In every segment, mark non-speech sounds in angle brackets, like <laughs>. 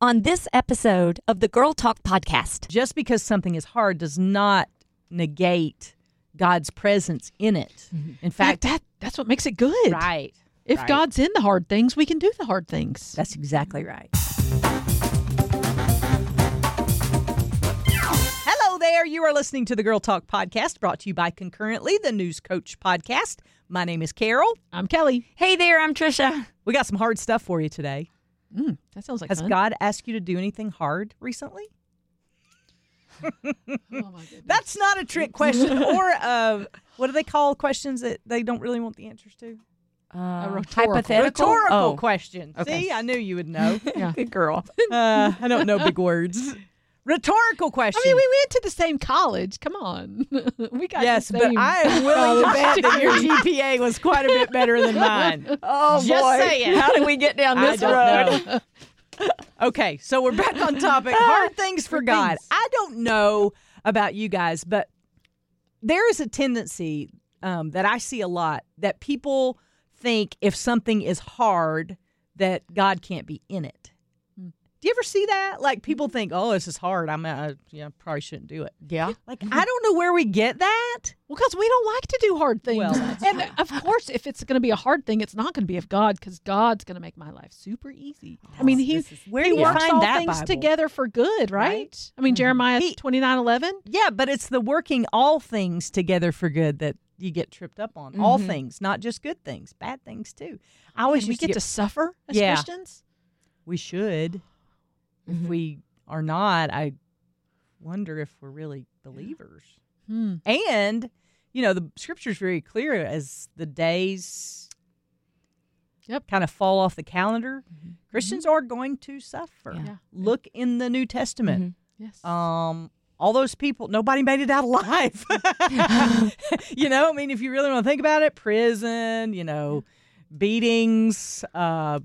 on this episode of the Girl Talk podcast. Just because something is hard does not negate God's presence in it. Mm-hmm. In fact, that, that that's what makes it good. right. If right. God's in the hard things, we can do the hard things. That's exactly right. Hello there. You are listening to the Girl Talk podcast brought to you by Concurrently, the News Coach podcast. My name is Carol. I'm Kelly. Hey there, I'm Tricia. We got some hard stuff for you today. Mm, that sounds like Has fun. God asked you to do anything hard recently? <laughs> oh. <laughs> That's not a trick question <laughs> or uh, what do they call questions that they don't really want the answers to? Uh, rhetorical. hypothetical. Rhetorical Oh, question. okay. See, I knew you would know. Yeah. good girl. uh, I don't know big words. Rhetorical question. I mean, we went to the same college. Come on, <laughs> we got yes, the but I am willing to bet that your GPA was quite a bit better than <laughs> mine. Oh Just boy. saying. How did we get down this road? <laughs> Okay, so we're back on topic. Hard things for God. I don't know about you guys, but there is a tendency um, that I see a lot that people think if something is hard, that God can't be in it. Do you ever see that? Like people mm-hmm. think, "Oh, this is hard. I'm, uh, yeah, probably shouldn't do it." Yeah. Like mm-hmm. I don't know where we get that. Well, because we don't like to do hard things. Well, that's and of course, if it's going to be a hard thing, it's not going to be of God because God's going to make my life super easy. I mean, oh, He, This is- where he do you works find all that things Bible? together for good, right? Right? I mean, mm-hmm. Jeremiah He- twenty nine eleven. Yeah, but it's the working all things together for good that you get tripped up on. All things, not just good things, bad things too. I always we used get to to suffer as Yeah. Christians. We should. If we are not, I wonder if we're really believers. Hmm. And you know, the scripture's very clear as the days Yep. kind of fall off the calendar, Christians are going to suffer. Yeah. Yeah. Look in the New Testament. Yes. um all those people nobody made it out alive <laughs> <laughs> you know i mean if you really want to think about it prison you know beatings uh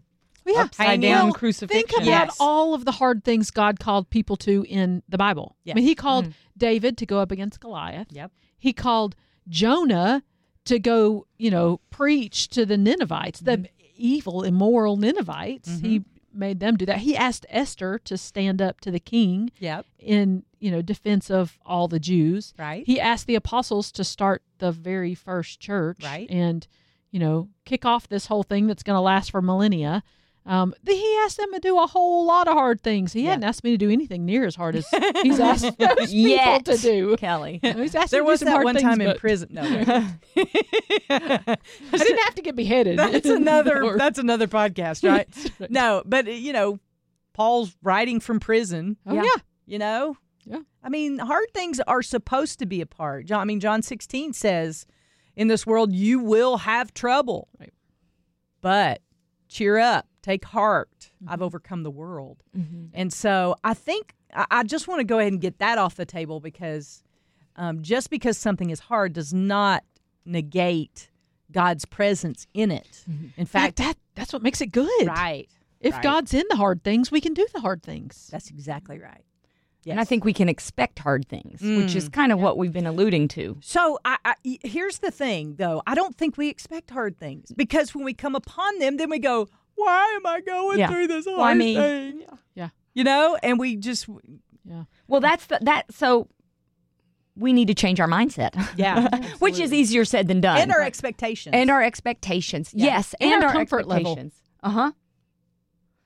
we have upside down well, crucifixion. Think about Yes. all of the hard things God called people to in the Bible. Yes. I mean, He called mm. David to go up against Goliath. yep He called Jonah to go, you know, preach to the Ninevites, the mm-hmm. evil, immoral Ninevites. Mm-hmm. He made them do that. He asked Esther to stand up to the king yep in, you know, defense of all the Jews. right He asked the apostles to start the very first church Right. and, you know, kick off this whole thing that's going to last for millennia. Um, he asked them to do a whole lot of hard things. He Yeah. hadn't asked me to do anything near as hard as <laughs> he's asked <laughs> those people to do. Kelly. <laughs> He's asked there me to do was that one things, time in prison no. I didn't have to get beheaded. that's another Or- that's another podcast right no but uh, you know paul's writing from prison oh Yeah. yeah. you know Yeah. i mean hard things are supposed to be a part john i mean john 16 says in this world you will have trouble Right. but cheer up take heart Mm-hmm. i've overcome the world and so i think i, I just want to go ahead and get that off the table because um, just because something is hard does not negate god's presence in it in fact that, that that's what makes it good. right If right. God's in the hard things, we can do the hard things. that's exactly right And I think we can expect hard things, which is kind of what we've been alluding to. So I, I, here's the thing, though. I don't think we expect hard things because when we come upon them, then we go, "Why am I going Yeah. through this hard Well, I mean- thing?" Yeah. You know, and we just, Yeah. Well, that's the, that. So we need to change our mindset. yeah, <laughs> which is easier said than done. and our expectations, and our expectations. Yeah. Yes, And and, our our, comfort level. Uh huh.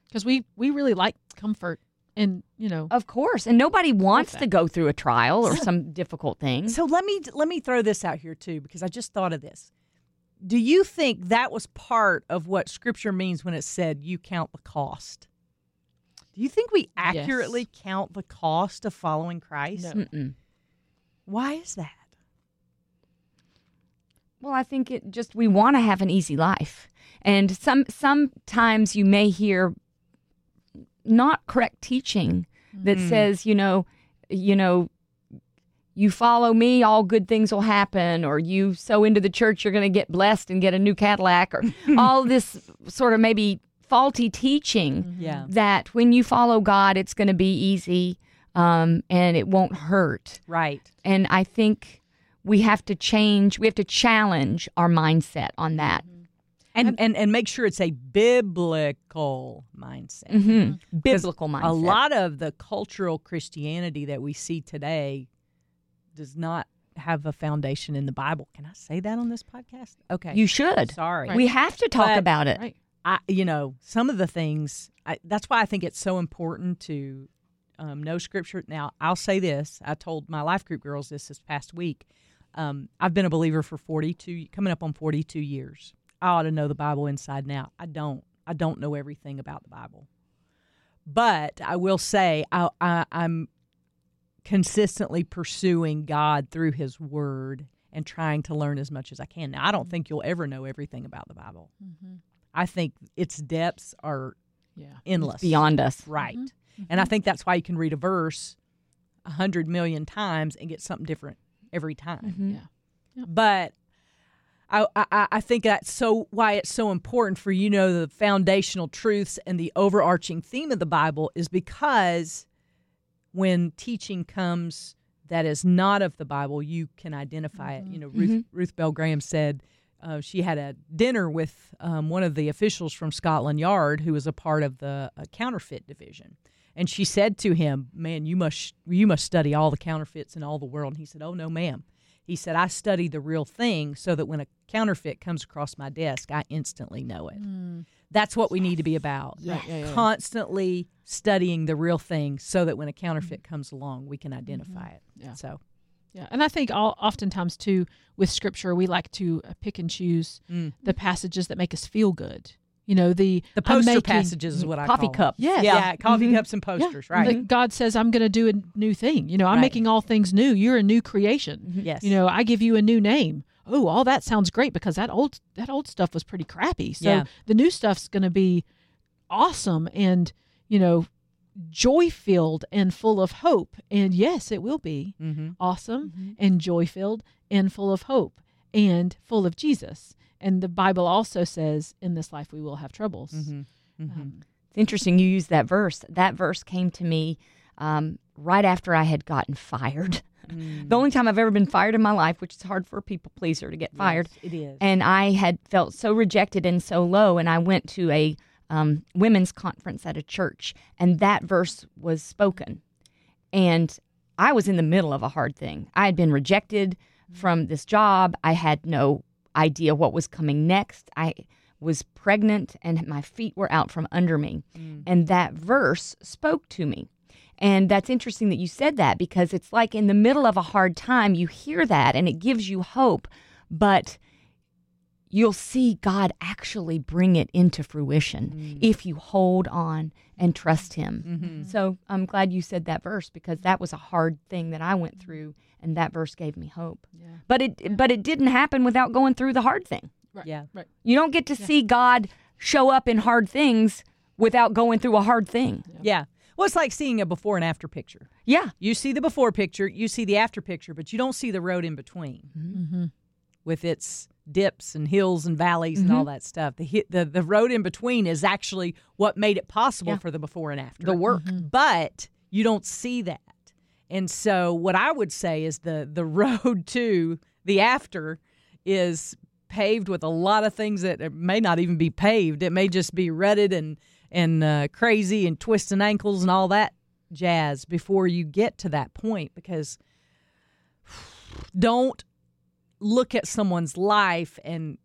Because we, we really like comfort and, you know, Of course, and nobody wants to go through a trial or <laughs> some difficult thing. So let me let me throw this out here too, because I just thought of this. Do you think that was part of what Scripture means when it said you count the cost? Do you think we accurately count the cost of following Christ? No. Why is that? Well, I think it just we want to have an easy life, and some sometimes you may hear not correct teaching that mm. says, you know, you know, you follow me, all good things will happen, or you sow into the church, you're going to get blessed and get a new Cadillac, or <laughs> all this sort of maybe faulty teaching Yeah. that when you follow God, it's going to be easy um, and it won't hurt. Right. And I think we have to change, we have to challenge our mindset on that. and, and and make sure it's a biblical mindset. Mm-hmm. Biblical mindset. A lot of the cultural Christianity that we see today does not have a foundation in the Bible. Can I say that on this podcast? Okay. You should. Sorry. We have to talk But- about it. Right. I, you know, some of the things. I, that's why I think it's so important to um, know Scripture. Now, I'll say this: I told my life group girls this this past week. Um, I've been a believer for forty-two, coming up on forty-two years. I ought to know the Bible inside and out. I don't. I don't know everything about the Bible, but I will say I, I, I'm consistently pursuing God through His Word and trying to learn as much as I can. Now, I don't think you'll ever know everything about the Bible. Mm-hmm. I think its depths are Yeah. endless, Beyond us. right. Mm-hmm. And I mm-hmm. think that's why you can read a verse a hundred million times and get something different every time. Mhm. Yeah. But I, I I think that's so why it's so important for you know the foundational truths and the overarching theme of the Bible is because when teaching comes that is not of the Bible, you can identify it. You know, Ruth Ruth Bell Graham said uh, she had a dinner with um, one of the officials from Scotland Yard who was a part of the uh, counterfeit division. And she said to him, "Man, you must you must study all the counterfeits in all the world." And he said, "Oh no, ma'am." He said, "I study the real thing so that when a counterfeit comes across my desk, I instantly know it." That's what we need to be about. Yeah, yeah, yeah. Constantly studying the real thing so that when a counterfeit comes along, we can identify it. Yeah. So, Yeah, and I think all, oftentimes too with scripture we like to uh, pick and choose Mm. the passages that make us feel good. You know, the the poster making- passages is what I Coffee call 'em. cup. Yes. Yeah, coffee Mhm. cups and Yeah, posters, right? that God says I'm going to do a new thing. You know, I'm Right. making all things new. You're a new creation. yes. You know, I give you a new name. Oh, all that sounds great because that old that old stuff was pretty crappy. So Yeah. the new stuff's going to be awesome and you know joy filled and full of hope. And yes, it will be mm-hmm. awesome and joy filled and full of hope and full of Jesus. And the Bible also says, in this life we will have troubles. Mm-hmm. Mm-hmm. Um, It's interesting you used that verse. That verse came to me um, right after I had gotten fired. <laughs> Mm. the only time I've ever been fired in my life, which is hard for a people pleaser to get fired. Yes, it is. And I had felt so rejected and so low. And I went to a um, women's conference at a church, and that verse was spoken. And I was in the middle of a hard thing. I had been rejected from this job. I had no idea what was coming next. I was pregnant, and my feet were out from under me. And that verse spoke to me. And that's interesting that you said that because it's like in the middle of a hard time, you hear that and it gives you hope, but you'll see God actually bring it into fruition if you hold on and trust Him. Mm-hmm. So I'm glad you said that verse because that was a hard thing that I went through, and that verse gave me hope. Yeah. But it but it didn't happen without going through the hard thing. right. Yeah. Right. You don't get to see God show up in hard things without going through a hard thing. Yeah. Well, it's like seeing a before and after picture. Yeah. You see the before picture, you see the after picture, but you don't see the road in between Mm-hmm. with its dips and hills and valleys and all Mm-hmm. that stuff. The, the the road in between is actually what made it possible Yeah. for the before and after. The work. but you don't see that. And so what I would say is the the <laughs> road to the after is paved with a lot of things that may not even be paved. It may just be rutted and and uh, crazy and twisting ankles and all that jazz before you get to that point because <sighs> don't look at someone's life and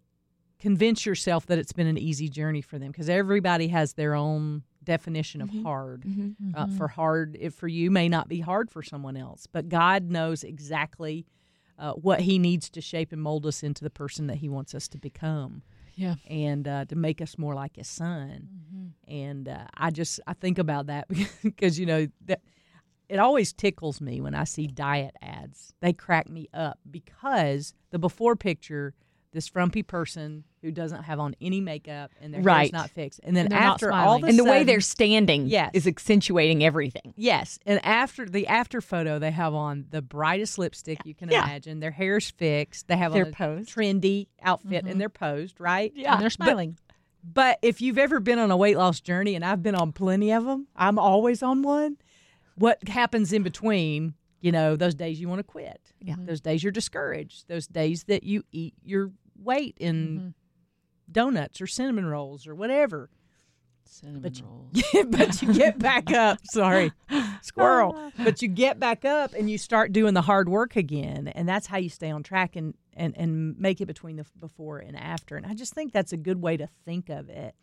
convince yourself that it's been an easy journey for them because everybody has their own definition of hard. Uh, for hard, if for you may not be hard for someone else, but God knows exactly uh, what He needs to shape and mold us into the person that He wants us to become, Yeah. and uh, to make us more like His Son. Mm-hmm. And uh, I just I think about that <laughs> because you know that it always tickles me when I see diet ads. They crack me up because the before picture, this frumpy person who doesn't have on any makeup and their hair's Right. not fixed, and then And after all the And the way they're standing Yes. is accentuating everything. Yes, and after the after photo, they have on the brightest lipstick you can Yeah. imagine. Their hair's fixed. They have They're on a posed. trendy outfit, and mm-hmm. they're posed right. Yeah. And they're smiling. But if you've ever been on a weight loss journey, and I've been on plenty of them, I'm always on one. What happens in between? You know, those days you want to quit. Yeah. Those days you're discouraged. Those days that you eat your weight in donuts or cinnamon rolls or whatever. Cinnamon But you- rolls. <laughs> but you get back <laughs> up. Sorry, squirrel. But you get back up and you start doing the hard work again, and that's how you stay on track and and and make it between the before and after. And I just think that's a good way to think of it.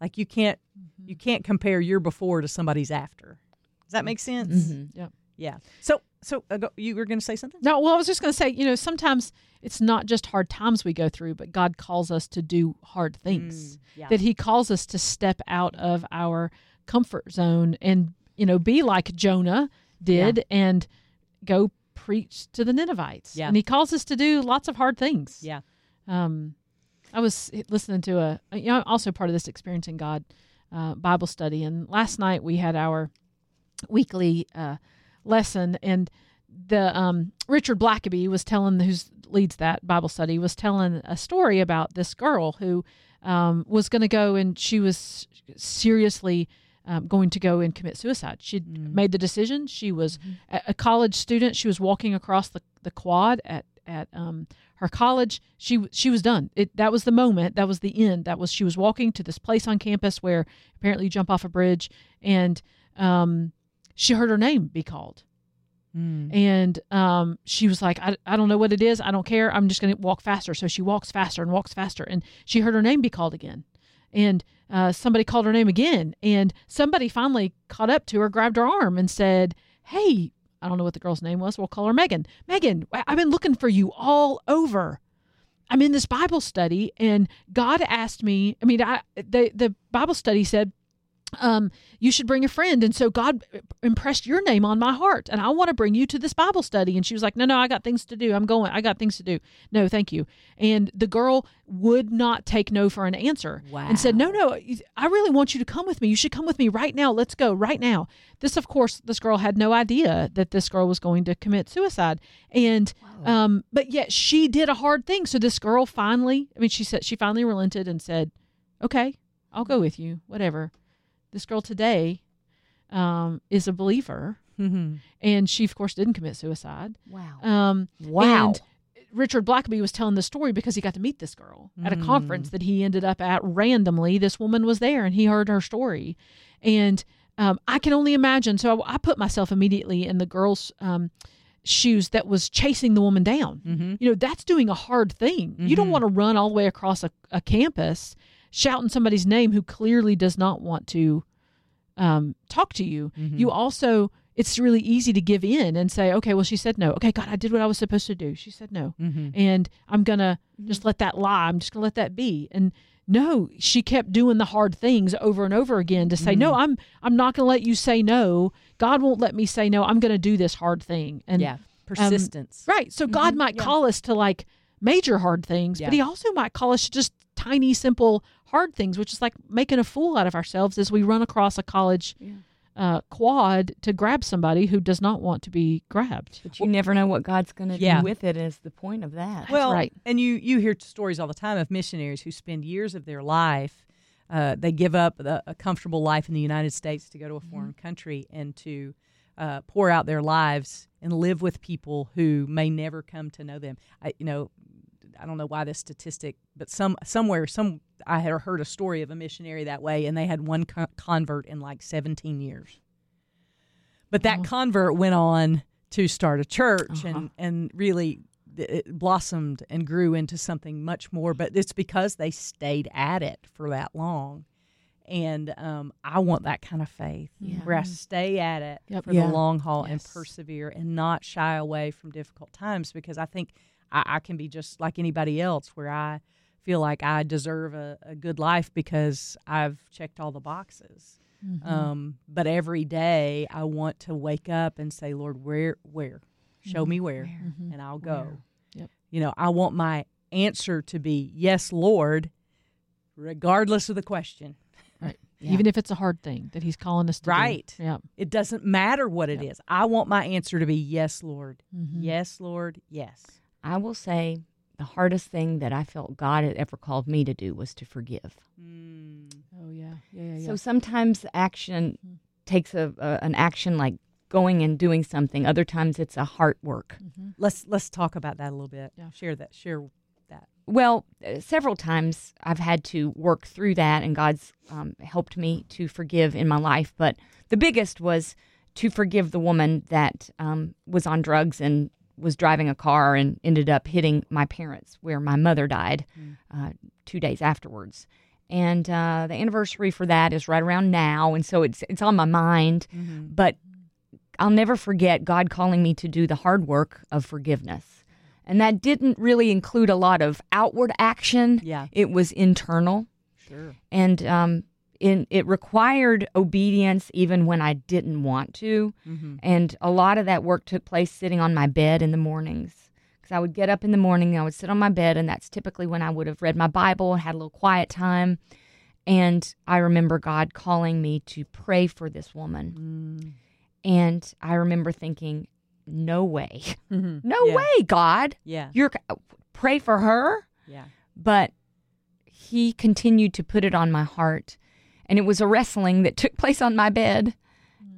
Like you can't you can't compare your before to somebody's after. Does that make sense? Mhm. Yep. Yeah. So so uh, go, you were going to say something? No, well, I was just going to say, you know, sometimes it's not just hard times we go through, but God calls us to do hard things. Mm, yeah. That He calls us to step out of our comfort zone and, you know, be like Jonah did and go preach to the Ninevites. Yeah. And He calls us to do lots of hard things. Yeah. Um, I was listening to a, you know, also part of this Experiencing God uh, Bible study. And last night we had our weekly uh, lesson, and the um, Richard Blackaby was telling, who leads that Bible study, was telling a story about this girl who um, was going to go and she was seriously um, going to go and commit suicide. She'd made the decision. She was a, a college student. She was walking across the, the quad at at um, her college. She she was done. It that was the moment. That was the end. That was she was walking to this place on campus where apparently you jump off a bridge and um, she heard her name be called. Mm. And um, she was like, I, I don't know what it is. I don't care. I'm just going to walk faster. So she walks faster and walks faster. And she heard her name be called again. And uh, somebody called her name again. And somebody finally caught up to her, grabbed her arm, and said, Hey, I don't know what the girl's name was. We'll call her Megan. Megan, I've been looking for you all over. I'm in this Bible study, and God asked me. I mean, I the the Bible study said um, you should bring a friend. And so God impressed your name on my heart, and I want to bring you to this Bible study. And she was like, No, no, I got things to do. I'm going. I got things to do. No, thank you. And the girl would not take no for an answer and said, No, no, I really want you to come with me. You should come with me right now. Let's go right now. This, of course, this girl had no idea that this girl was going to commit suicide. And, um, but yet she did a hard thing. So this girl finally, I mean, she said, she finally relented and said, Okay, I'll go with you, whatever this girl today um, is a believer, Mhm. and she, of course, didn't commit suicide. Wow. Um, Wow. And Richard Blackaby was telling the story because he got to meet this girl at a conference that he ended up at randomly. This woman was there, and he heard her story, and um, I can only imagine. So I, I put myself immediately in the girl's um, shoes that was chasing the woman down. Mhm. You know, that's doing a hard thing. You don't Mhm. want to run all the way across a, a campus shouting somebody's name who clearly does not want to um, talk to you. Mhm. You also, it's really easy to give in and say, okay, well, she said no. Okay, God, I did what I was supposed to do. She said no. Mhm. And I'm going to just let that lie. I'm just going to let that be. And no, she kept doing the hard things over and over again to say, no, I'm, I'm not going to let you say no. God won't let me say no. I'm going to do this hard thing. And yeah. Persistence. Right. So God might yeah. call us to like major hard things, Yeah. but He also might call us to just tiny, simple, hard things, which is like making a fool out of ourselves as we run across a college Yeah. uh, quad to grab somebody who does not want to be grabbed. But you never know what God's going to Yeah. do with it. Is the point of that? well, right. And you you hear stories all the time of missionaries who spend years of their life. Uh, they give up a, a comfortable life in the United States to go to a foreign country and to uh, pour out their lives and live with people who may never come to know them. I, you know, I don't know why this statistic, but some somewhere some I had heard a story of a missionary that way, and they had one con- convert in like 17 years. But that Oh. convert went on to start a church Uh-huh. and and really it blossomed and grew into something much more. But it's because they stayed at it for that long. And um, I want that kind of faith Yeah. where I stay at it Yep. for Yeah. the long haul and persevere and not shy away from difficult times because I think I, I can be just like anybody else where I feel like I deserve a, a good life because I've checked all the boxes. Mm-hmm. Um, but every day I want to wake up and say, Lord, where, where? Show me where, Mhm. and I'll go. Yep. You know, I want my answer to be yes, Lord, regardless of the question. Right. <laughs> Yeah. Even if it's a hard thing that He's calling us to do. Right. Yeah. It doesn't matter what it is. Yep. I want my answer to be yes, Lord. Mhm. Yes, Lord. Yes. I will say the hardest thing that I felt God had ever called me to do was to forgive. Mm. Oh yeah. Yeah. Yeah. yeah. So sometimes action takes a, a an action like going and doing something. Other times it's a heart work. Mhm. Let's let's talk about that a little bit. Yeah. Share that. Share that. well, uh, several times I've had to work through that, and God's um, helped me to forgive in my life. But the biggest was to forgive the woman that um, was on drugs and was driving a car and ended up hitting my parents, where my mother died uh, two days afterwards. And uh, the anniversary for that is right around now, and so it's it's on my mind. But I'll never forget God calling me to do the hard work of forgiveness. And that didn't really include a lot of outward action. Yeah. It was internal. Sure. And um, in, it required obedience even when I didn't want to. Mm-hmm. And a lot of that work took place sitting on my bed in the mornings. Because I would get up in the morning, and I would sit on my bed, and that's typically when I would have read my Bible and had a little quiet time. And I remember God calling me to pray for this woman. And I remember thinking, no way. Mm-hmm. No Yeah. way, God. Yeah. You're pray for her, Yeah. but he continued to put it on my heart. And it was a wrestling that took place on my bed.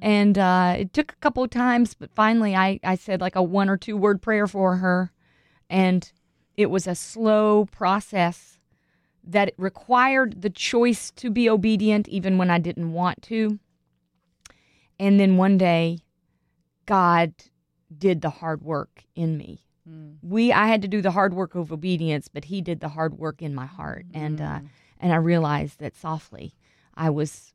And uh, it took a couple of times, but finally I, I said like a one or two word prayer for her. And it was a slow process that it required the choice to be obedient even when I didn't want to. And then one day, God did the hard work in me. We I had to do the hard work of obedience, but He did the hard work in my heart, and uh, and I realized that softly I was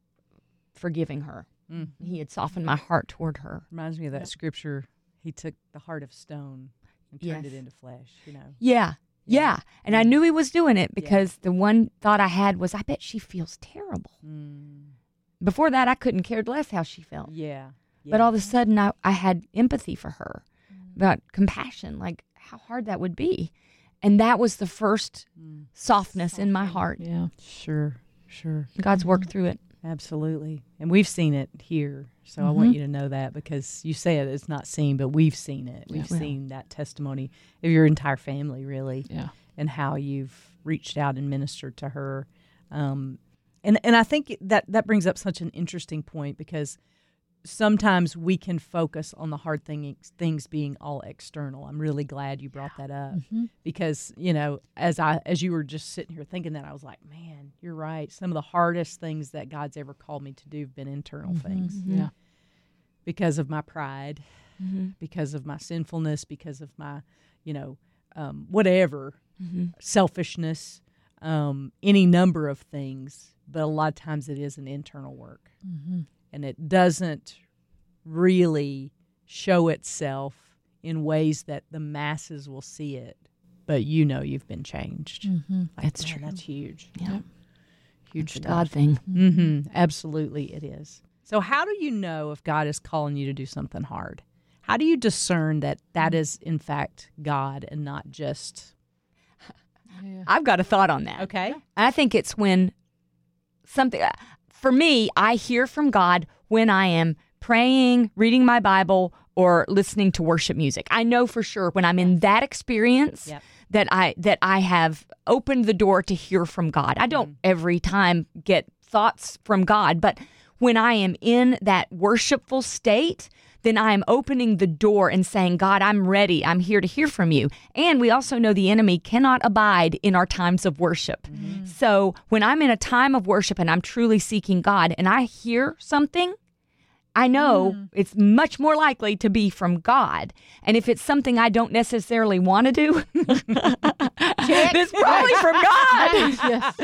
forgiving her. Mm. He had softened my heart toward her. Reminds me of that scripture. He took the heart of stone and turned Yes. it into flesh. You know. Yeah, Yeah. yeah, and I knew He was doing it because the one thought I had was, I bet she feels terrible. Mm. Before that, I couldn't care less how she felt. Yeah. But all of a sudden, I, I had empathy for her, about compassion, like how hard that would be. And that was the first softness in my heart. Yeah. Sure. Sure. God's worked through it. Absolutely. And we've seen it here. So I want you to know that because you say it, it's not seen, but we've seen it. We've Yeah. seen that testimony of your entire family, really, Yeah. and how you've reached out and ministered to her. Um, and, and I think that, that brings up such an interesting point because sometimes we can focus on the hard thing, things being all external. I'm really glad you brought that up mm-hmm. because you know as I as you were just sitting here thinking that I was like, man, you're right. Some of the hardest things that God's ever called me to do have been internal mm-hmm. things mm-hmm. Yeah. because of my pride, because of my sinfulness, because of my you know um, whatever selfishness, um, any number of things. But a lot of times it is an internal work, and it doesn't really show itself in ways that the masses will see it. But you know you've been changed. Like, That's man, true. That's huge. Yeah. Huge stuff. God thing. Mm-hmm. Absolutely, it is. So, how do you know if God is calling you to do something hard? How do you discern that that is, in fact, God and not just <laughs> Yeah. I've got a thought on that. okay? I think it's when something, for me, I hear from God when I am praying, reading my Bible, or listening to worship music. I know for sure when I'm in that experience Yep. that I that I have opened the door to hear from God. I don't mm-hmm. every time get thoughts from God, but when I am in that worshipful state, then I am opening the door and saying, God, I'm ready. I'm here to hear from you. And we also know the enemy cannot abide in our times of worship. Mm-hmm. So when I'm in a time of worship and I'm truly seeking God and I hear something, I know mm. it's much more likely to be from God. And if it's something I don't necessarily want to do, <laughs> it's probably from <laughs> God.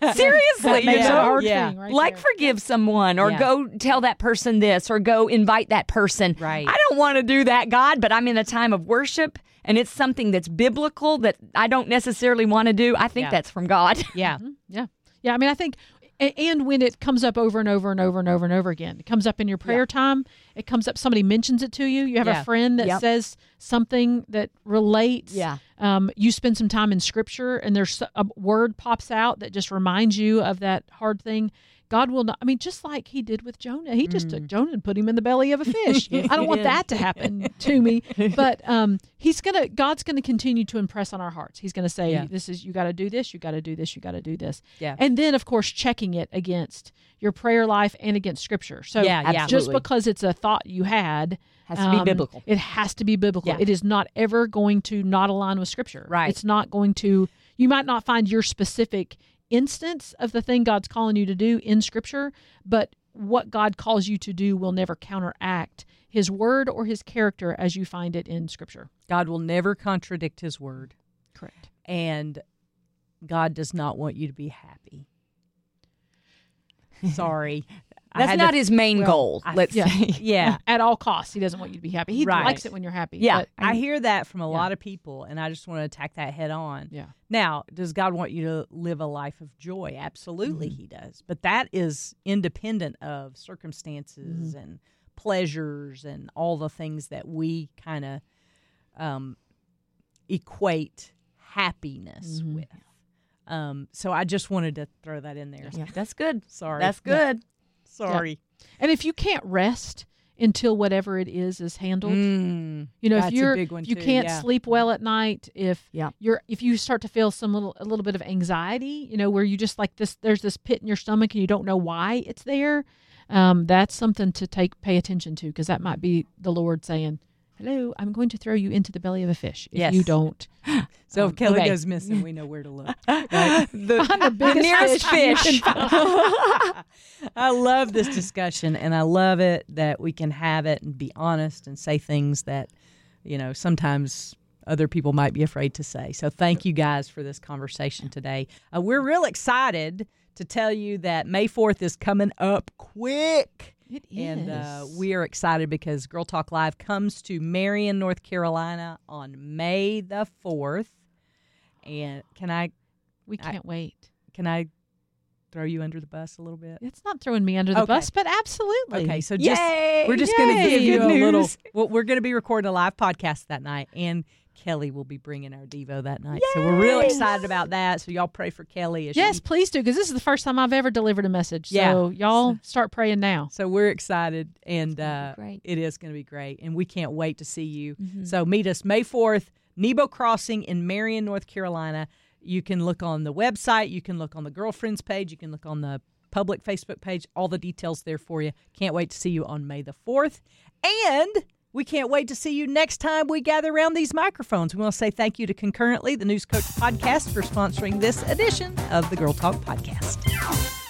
yes. <laughs> Seriously, Makes you know? Yeah. right like there. forgive someone or Yeah. go tell that person this or go invite that person. Right. I don't want to do that, God, but I'm in a time of worship and it's something that's biblical that I don't necessarily want to do. I think Yeah. that's from God. Yeah. Yeah. Yeah. I mean, I think, a- and when it comes up over and over and over and over and over again, it comes up in your prayer time, it comes up, somebody mentions it to you. You have Yeah. a friend that Yep. says something that relates. Yeah. Um, you spend some time in scripture and there's a word pops out that just reminds you of that hard thing. God will not, I mean, just like he did with Jonah, he just took Jonah and put him in the belly of a fish. <laughs> I don't want that to happen to me, but um, he's going to, God's going to continue to impress on our hearts. He's going to say, Yeah. this is, you got to do this, you got to do this, you got to do this. Yeah. And then, of course, checking it against your prayer life and against scripture. So Yeah, yeah. just Absolutely. because it's a thought you had Has to be um, biblical. It has to be biblical. Yeah. It is not ever going to not align with scripture. Right. It's not going to you might not find your specific instance of the thing God's calling you to do in Scripture, but what God calls you to do will never counteract His word or His character as you find it in Scripture. God will never contradict His word, Correct. and God does not want you to be happy. Sorry. <laughs> I That's had not to- his main well, goal. I- let's <laughs> yeah. say. Yeah. At all costs, He doesn't want you to be happy. He Right. likes it when you're happy. Yeah, but- I hear that from a Yeah. lot of people, and I just want to attack that head on. Yeah. Now, does God want you to live a life of joy? Absolutely, Mm-hmm. He does. But that is independent of circumstances Mm-hmm. and pleasures and all the things that we kind of um, equate happiness Mhm. with. Um, so I just wanted to throw that in there. Yeah, that's good. Sorry. That's good. Sorry. And if you can't rest until whatever it is is handled, Mm, you know, if you're if you too, can't yeah. sleep well at night, if Yeah. you're if you start to feel some little a little bit of anxiety, you know, where you just like this there's this pit in your stomach and you don't know why it's there, um, that's something to take pay attention to because that might be the Lord saying, "Hello, I'm going to throw you into the belly of a fish if you don't." <gasps> So Um, if Kelly goes missing, we know where to look. <laughs> <laughs> the, Find <laughs> the biggest nearest fish fish. I love this discussion and I love it that we can have it and be honest and say things that, you know, sometimes other people might be afraid to say. So thank you guys for this conversation today. Uh, we're real excited to tell you that May 4th is coming up quick. It is. And uh, we are excited because Girl Talk Live comes to Marion, North Carolina on May the 4th. And can I we can't wait. can I throw you under the bus a little bit? It's not throwing me under the Okay. bus, but absolutely. Okay, so just Yay! we're just going to give you a little. Well, we're going to be recording a live podcast that night, and Kelly will be bringing our Devo that night. So we're real excited about that. So y'all pray for Kelly. As Yes, she- please do, because this is the first time I've ever delivered a message. Yeah. So y'all start praying now. so we're excited, and uh, great. it is going to be great, and we can't wait to see you. Mm-hmm. So meet us May fourth, Nebo Crossing in Marion, North Carolina. You can look on the website. You can look on the girlfriends page. You can look on the public Facebook page. All the details there for you. Can't wait to see you on May the 4th. And we can't wait to see you next time we gather around these microphones. We want to say thank you to Concurrently, the News Coach podcast, for sponsoring this edition of the Girl Talk podcast.